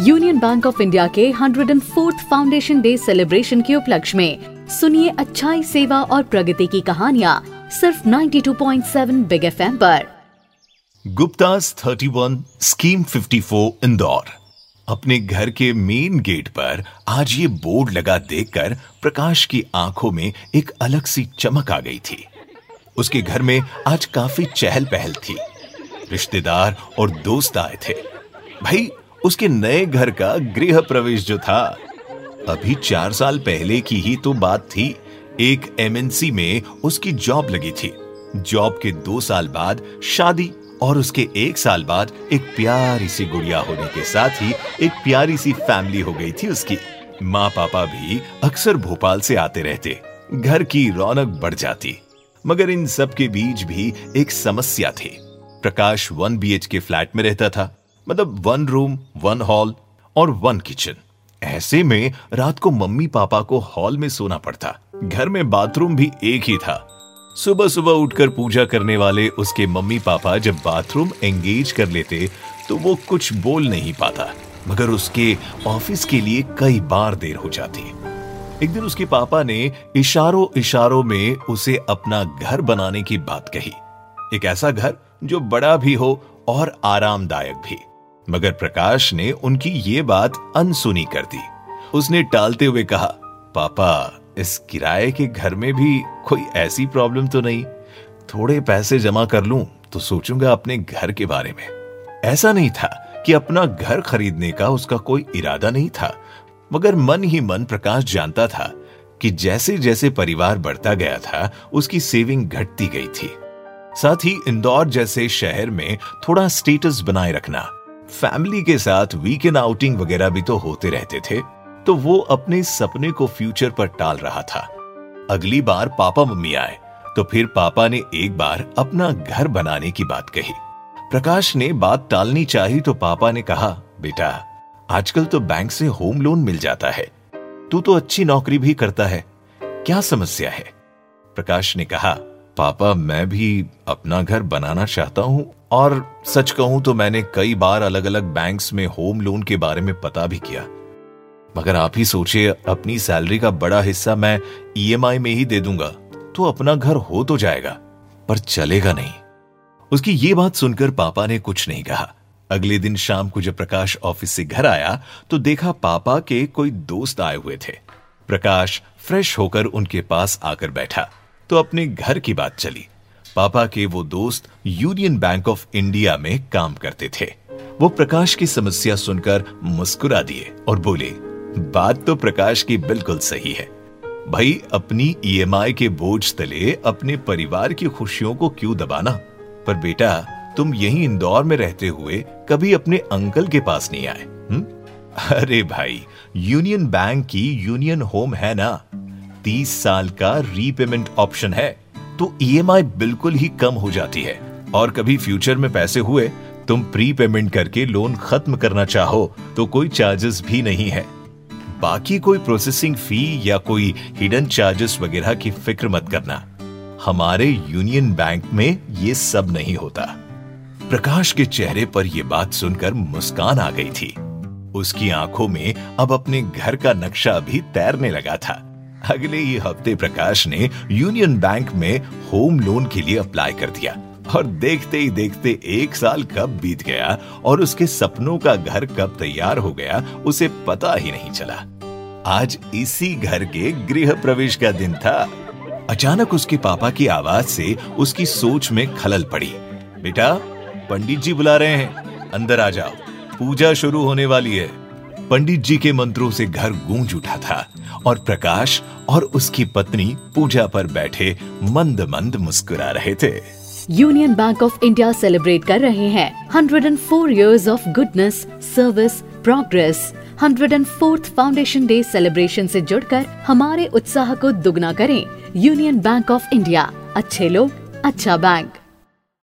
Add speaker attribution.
Speaker 1: Union bank of India के 104th foundation day celebration के उपलक्ष्य में सुनिए अच्छाई सेवा और प्रगति की कहानियाँ सिर्फ़ 92.7 बिग एफएम पर।
Speaker 2: गुप्तास 31 स्कीम 54 इंदौर। अपने घर के मेन गेट पर आज ये बोर्ड लगा देखकर प्रकाश की आँखों में एक अलग सी चमक आ गई थी। उसके घर में आज काफ़ी चहल पहल थी। रिश्तेदार और दोस्त आए थे। भाई उसके नए घर का गृह प्रवेश जो था, अभी चार साल पहले की ही तो बात थी। एक एमएनसी में उसकी जॉब लगी थी। जॉब के दो साल बाद शादी और उसके एक साल बाद एक प्यारी सी गुड़िया होने के साथ ही एक प्यारी सी फैमिली हो गई थी उसकी। माँ पापा भी अक्सर भोपाल से आते रहते। घर की रौनक बढ़ जाती। मगर इन सब के बीच भी एक समस्या थी। प्रकाश वन बी के फ्लैट में रहता था। मतलब वन रूम वन हॉल और वन किचन ऐसे में रात को मम्मी पापा को हॉल में सोना पड़ता। घर में बाथरूम भी एक ही था। सुबह सुबह उठकर पूजा करने वाले उसके मम्मी पापा जब बाथरूम एंगेज कर लेते तो वो कुछ बोल नहीं पाता। मगर उसके ऑफ़िस के लिए कई बार देर हो जाती। एक दिन उसके पापा ने इशारों इशारों में उसे अपना घर बनाने की बात कही। एक ऐसा घर जो बड़ा भी हो और आरामदायक भी। मगर प्रकाश ने उनकी ये बात अनसुनी कर दी। उसने टालते हुए कहा, पापा, इस किराए के घर में भी कोई ऐसी प्रॉब्लम तो नहीं। थोड़े पैसे जमा कर लूँ तो सोचूँगा अपने घर के बारे में। ऐसा नहीं था कि अपना घर खरीदने का उसका कोई इरादा नहीं था, मगर मन ही मन प्रकाश जानता था कि जैसे जैसे परिवार बढ़ता गया था, उसकी सेविंग घटती गई थी। साथ ही इंदौर जैसे शहर में थोड़ा स्टेटस बनाए रखना फैमिली के साथ वीकेंड आउटिंग वगैरह भी तो होते रहते थे तो वो अपने सपने को फ्यूचर पर टाल रहा था। अगली बार पापा मम्मी आए तो फिर पापा ने एक बार अपना घर बनाने की बात कही। प्रकाश ने बात टालनी चाही तो पापा ने कहा, बेटा, आजकल तो बैंक से होम लोन मिल जाता है। तू तो अच्छी नौकरी भी करता है। क्या समस्या है? प्रकाश ने कहा पापा, मैं भी अपना घर बनाना चाहता हूँ और सच कहूँ तो मैंने कई बार अलग अलग बैंक्स में होम लोन के बारे में पता भी किया। मगर आप ही सोचिए, अपनी सैलरी का बड़ा हिस्सा मैं ईएमआई में ही दे दूँगा तो अपना घर हो तो जाएगा, पर चलेगा नहीं। उसकी ये बात सुनकर पापा ने कुछ नहीं कहा। अगले दिन शाम को जब प्रकाश ऑफ़िस से घर आया तो देखा पापा के कोई दोस्त आए हुए थे। प्रकाश फ्रेश होकर उनके पास आकर बैठा। तो अपने घर की बात चली। पापा के वो दोस्त यूनियन बैंक ऑफ़ इंडिया में काम करते थे। वो प्रकाश की समस्या सुनकर मुस्कुरा दिए और बोले, बात तो प्रकाश की बिल्कुल सही है। भाई, अपनी ईएमआई के बोझ तले अपने परिवार की खुशियों को क्यों दबाना? पर बेटा, तुम यहीं इंदौर में रहते हुए कभी अपने अंकल के पास नहीं आए हुँ? अरे भाई, यूनियन बैंक की यूनियन होम है ना? तीस साल का रीपेमेंट ऑप्शन है तो ईएमआई बिल्कुल ही कम हो जाती है। और कभी फ्यूचर में पैसे हुए, तुम प्री पेमेंट करके लोन खत्म करना चाहो तो कोई चार्जेस भी नहीं है। बाकी कोई प्रोसेसिंग फ़ी या कोई हिडन चार्जेस वगैरह की फ़िक्र मत करना। हमारे यूनियन बैंक में ये सब नहीं होता। प्रकाश के चेहरे पर यह बात सुनकर मुस्कान आ गई थी। उसकी आँखों में अब अपने घर का नक्शा भी तैरने लगा था। अगले ही हफ़्ते प्रकाश ने यूनियन बैंक में होम लोन के लिए अप्लाई कर दिया और देखते ही देखते एक साल कब बीत गया और उसके सपनों का घर कब तैयार हो गया, उसे पता ही नहीं चला। आज इसी घर के गृह प्रवेश का दिन था। अचानक उसके पापा की आवाज़ से उसकी सोच में खलल पड़ी। बेटा, पंडित जी बुला रहे हैं। अंदर आ जाओ। पूजा शुरू होने वाली है। पंडित जी के मंत्रों से घर गूंज उठा था और प्रकाश और उसकी पत्नी पूजा पर बैठे मंद मंद मुस्कुरा रहे थे।
Speaker 1: Union bank of India celebrate कर रहे हैं। 104 years of goodness service progress 104th foundation day celebration से जुड़कर हमारे उत्साह को दुगना करें। Union bank of India. अच्छे लोग अच्छा बैंक।